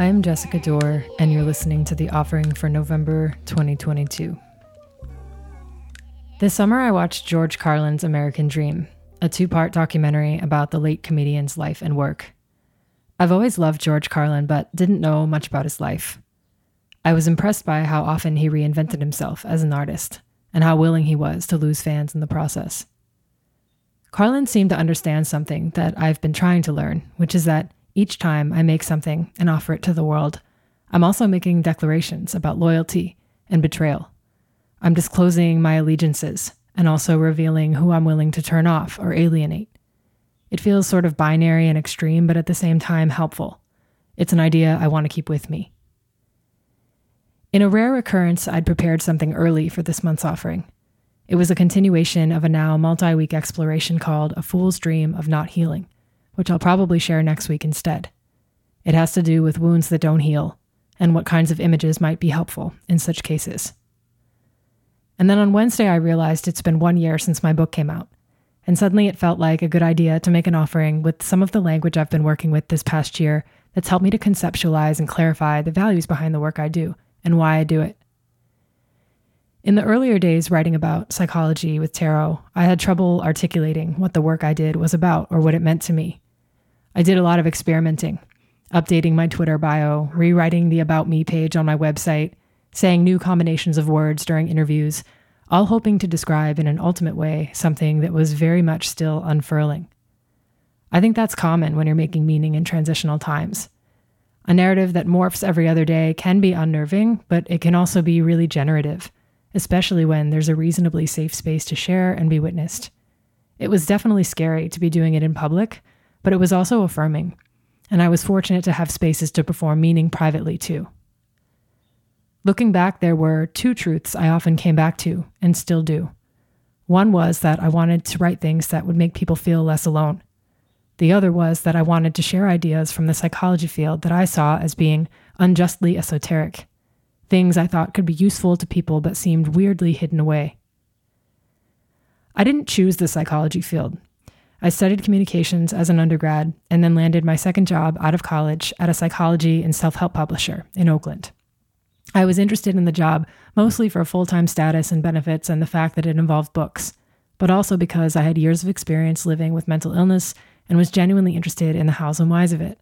I'm Jessica Dore, and you're listening to the offering for November 2022. This summer, I watched George Carlin's American Dream, a two part documentary about the late comedian's life and work. I've always loved George Carlin, but didn't know much about his life. I was impressed by how often he reinvented himself as an artist and how willing he was to lose fans in the process. Carlin seemed to understand something that I've been trying to learn, which is that each time I make something and offer it to the world, I'm also making declarations about loyalty and betrayal. I'm disclosing my allegiances and also revealing who I'm willing to turn off or alienate. It feels sort of binary and extreme, but at the same time helpful. It's an idea I want to keep with me. In a rare occurrence, I'd prepared something early for this month's offering. It was a continuation of a now multi week exploration called A Fool's Dream of Not Healing which I'll probably share next week instead. It has to do with wounds that don't heal and what kinds of images might be helpful in such cases. And then on Wednesday, I realized it's been one year since my book came out, and suddenly it felt like a good idea to make an offering with some of the language I've been working with this past year that's helped me to conceptualize and clarify the values behind the work I do and why I do it. In the earlier days writing about psychology with tarot, I had trouble articulating what the work I did was about or what it meant to me. I did a lot of experimenting, updating my Twitter bio, rewriting the About Me page on my website, saying new combinations of words during interviews, all hoping to describe in an ultimate way something that was very much still unfurling. I think that's common when you're making meaning in transitional times. A narrative that morphs every other day can be unnerving, but it can also be really generative especially when there's a reasonably safe space to share and be witnessed. It was definitely scary to be doing it in public, but it was also affirming, and I was fortunate to have spaces to perform meaning privately too. Looking back, there were two truths I often came back to and still do. One was that I wanted to write things that would make people feel less alone. The other was that I wanted to share ideas from the psychology field that I saw as being unjustly esoteric things I thought could be useful to people but seemed weirdly hidden away. I didn't choose the psychology field. I studied communications as an undergrad and then landed my second job out of college at a psychology and self help publisher in Oakland. I was interested in the job mostly for full time status and benefits and the fact that it involved books, but also because I had years of experience living with mental illness and was genuinely interested in the hows and whys of it.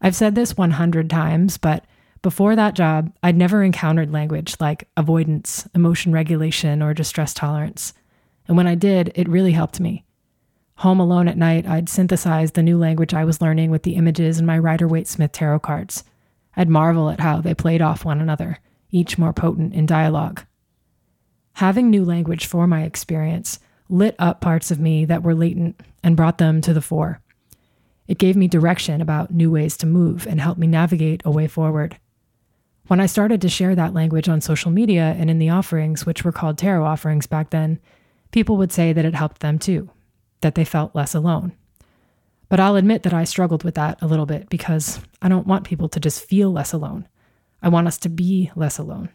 I've said this 100 times, but before that job, I'd never encountered language like avoidance, emotion regulation, or distress tolerance. And when I did, it really helped me. Home alone at night, I'd synthesize the new language I was learning with the images in my Rider Waite Smith tarot cards. I'd marvel at how they played off one another, each more potent in dialogue. Having new language for my experience lit up parts of me that were latent and brought them to the fore. It gave me direction about new ways to move and helped me navigate a way forward. When I started to share that language on social media and in the offerings, which were called tarot offerings back then, people would say that it helped them too, that they felt less alone. But I'll admit that I struggled with that a little bit because I don't want people to just feel less alone. I want us to be less alone.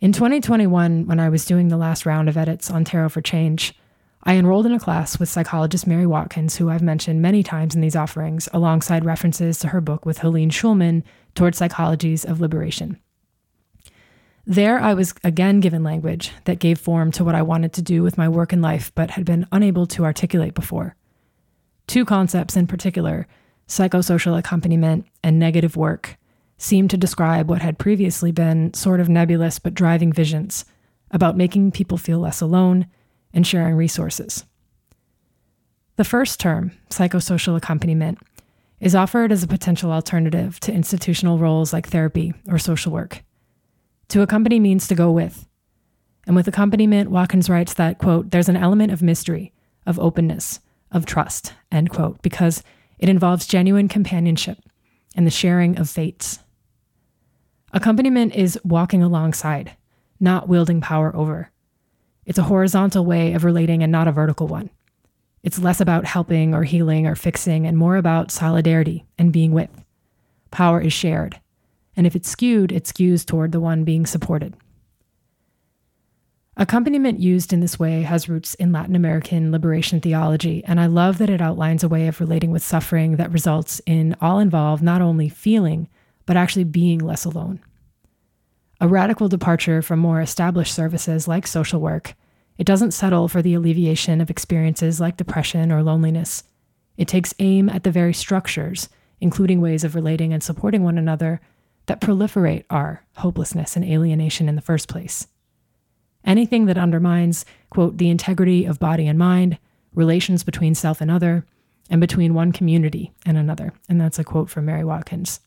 In 2021, when I was doing the last round of edits on Tarot for Change, I enrolled in a class with psychologist Mary Watkins, who I've mentioned many times in these offerings, alongside references to her book with Helene Shulman, Toward Psychologies of Liberation. There, I was again given language that gave form to what I wanted to do with my work and life, but had been unable to articulate before. Two concepts in particular, psychosocial accompaniment and negative work, seemed to describe what had previously been sort of nebulous but driving visions about making people feel less alone and sharing resources. The first term, psychosocial accompaniment, is offered as a potential alternative to institutional roles like therapy or social work. To accompany means to go with. And with accompaniment, Watkins writes that, quote, there's an element of mystery, of openness, of trust, end quote, because it involves genuine companionship and the sharing of fates. Accompaniment is walking alongside, not wielding power over. It's a horizontal way of relating and not a vertical one. It's less about helping or healing or fixing and more about solidarity and being with. Power is shared. And if it's skewed, it skews toward the one being supported. Accompaniment used in this way has roots in Latin American liberation theology, and I love that it outlines a way of relating with suffering that results in all involved not only feeling, but actually being less alone. A radical departure from more established services like social work, it doesn't settle for the alleviation of experiences like depression or loneliness. It takes aim at the very structures, including ways of relating and supporting one another, that proliferate our hopelessness and alienation in the first place. Anything that undermines, quote, the integrity of body and mind, relations between self and other, and between one community and another. And that's a quote from Mary Watkins.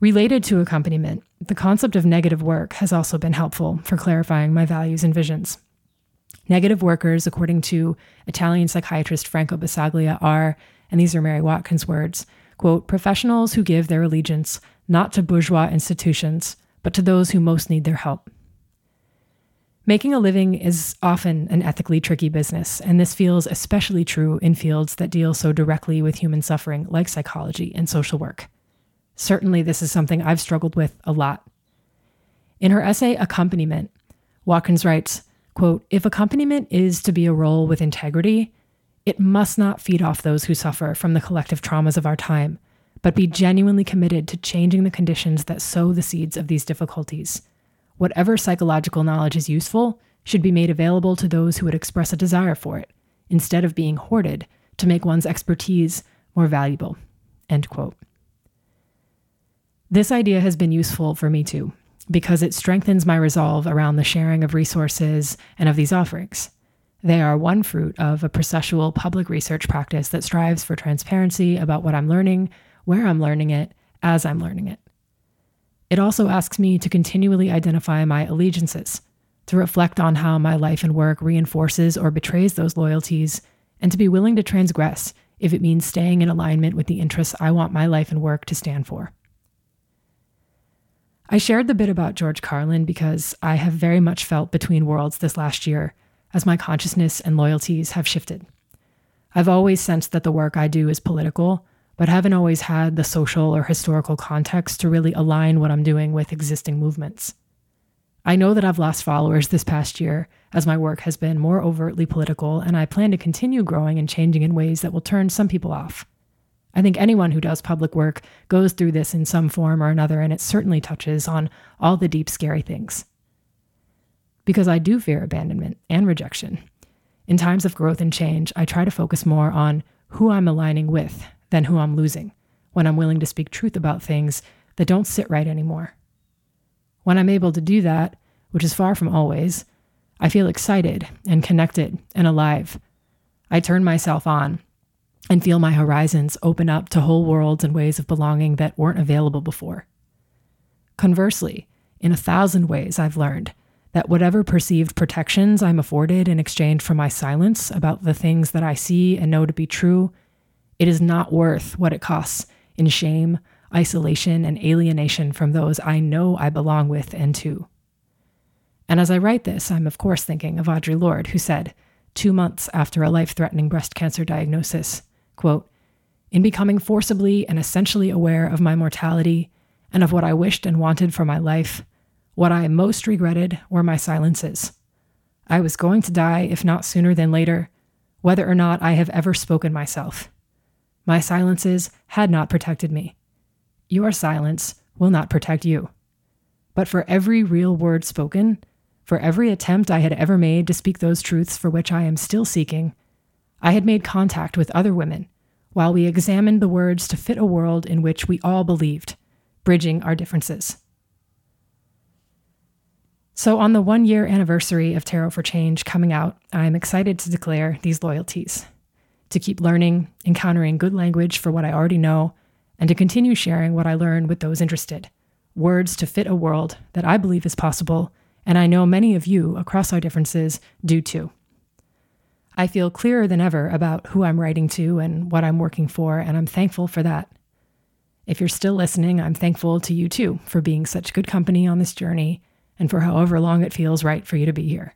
Related to accompaniment, the concept of negative work has also been helpful for clarifying my values and visions. Negative workers, according to Italian psychiatrist Franco Basaglia, are, and these are Mary Watkins' words, quote, professionals who give their allegiance not to bourgeois institutions, but to those who most need their help. Making a living is often an ethically tricky business, and this feels especially true in fields that deal so directly with human suffering, like psychology and social work. Certainly, this is something I've struggled with a lot. In her essay, Accompaniment, Watkins writes, quote, If accompaniment is to be a role with integrity, it must not feed off those who suffer from the collective traumas of our time, but be genuinely committed to changing the conditions that sow the seeds of these difficulties. Whatever psychological knowledge is useful should be made available to those who would express a desire for it, instead of being hoarded to make one's expertise more valuable. End quote. This idea has been useful for me too, because it strengthens my resolve around the sharing of resources and of these offerings. They are one fruit of a processual public research practice that strives for transparency about what I'm learning, where I'm learning it, as I'm learning it. It also asks me to continually identify my allegiances, to reflect on how my life and work reinforces or betrays those loyalties, and to be willing to transgress if it means staying in alignment with the interests I want my life and work to stand for. I shared the bit about George Carlin because I have very much felt between worlds this last year as my consciousness and loyalties have shifted. I've always sensed that the work I do is political, but haven't always had the social or historical context to really align what I'm doing with existing movements. I know that I've lost followers this past year as my work has been more overtly political, and I plan to continue growing and changing in ways that will turn some people off. I think anyone who does public work goes through this in some form or another, and it certainly touches on all the deep, scary things. Because I do fear abandonment and rejection. In times of growth and change, I try to focus more on who I'm aligning with than who I'm losing when I'm willing to speak truth about things that don't sit right anymore. When I'm able to do that, which is far from always, I feel excited and connected and alive. I turn myself on and feel my horizons open up to whole worlds and ways of belonging that weren't available before. Conversely, in a thousand ways, I've learned that whatever perceived protections I'm afforded in exchange for my silence about the things that I see and know to be true, it is not worth what it costs in shame, isolation, and alienation from those I know I belong with and to. And as I write this, I'm of course thinking of Audre Lorde, who said, two months after a life threatening breast cancer diagnosis, Quote, in becoming forcibly and essentially aware of my mortality and of what I wished and wanted for my life, what I most regretted were my silences. I was going to die, if not sooner than later, whether or not I have ever spoken myself. My silences had not protected me. Your silence will not protect you. But for every real word spoken, for every attempt I had ever made to speak those truths for which I am still seeking, I had made contact with other women while we examined the words to fit a world in which we all believed, bridging our differences. So, on the one year anniversary of Tarot for Change coming out, I am excited to declare these loyalties to keep learning, encountering good language for what I already know, and to continue sharing what I learn with those interested. Words to fit a world that I believe is possible, and I know many of you across our differences do too. I feel clearer than ever about who I'm writing to and what I'm working for, and I'm thankful for that. If you're still listening, I'm thankful to you too for being such good company on this journey and for however long it feels right for you to be here.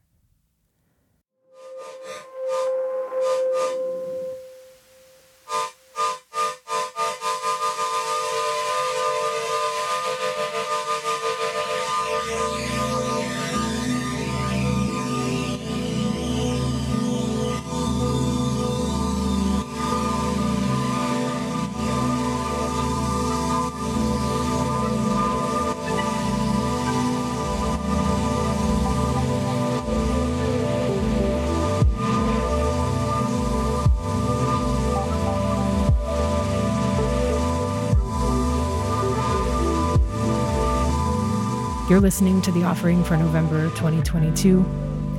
You're listening to the offering for November 2022.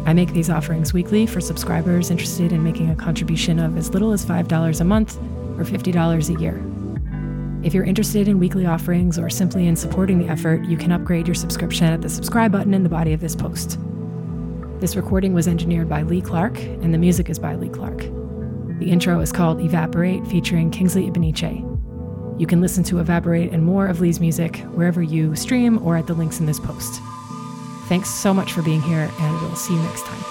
I make these offerings weekly for subscribers interested in making a contribution of as little as $5 a month or $50 a year. If you're interested in weekly offerings or simply in supporting the effort, you can upgrade your subscription at the subscribe button in the body of this post. This recording was engineered by Lee Clarke, and the music is by Lee Clarke. The intro is called Evaporate, featuring Kingsley Ibeneche. You can listen to Evaporate and more of Lee's music wherever you stream or at the links in this post. Thanks so much for being here, and we'll see you next time.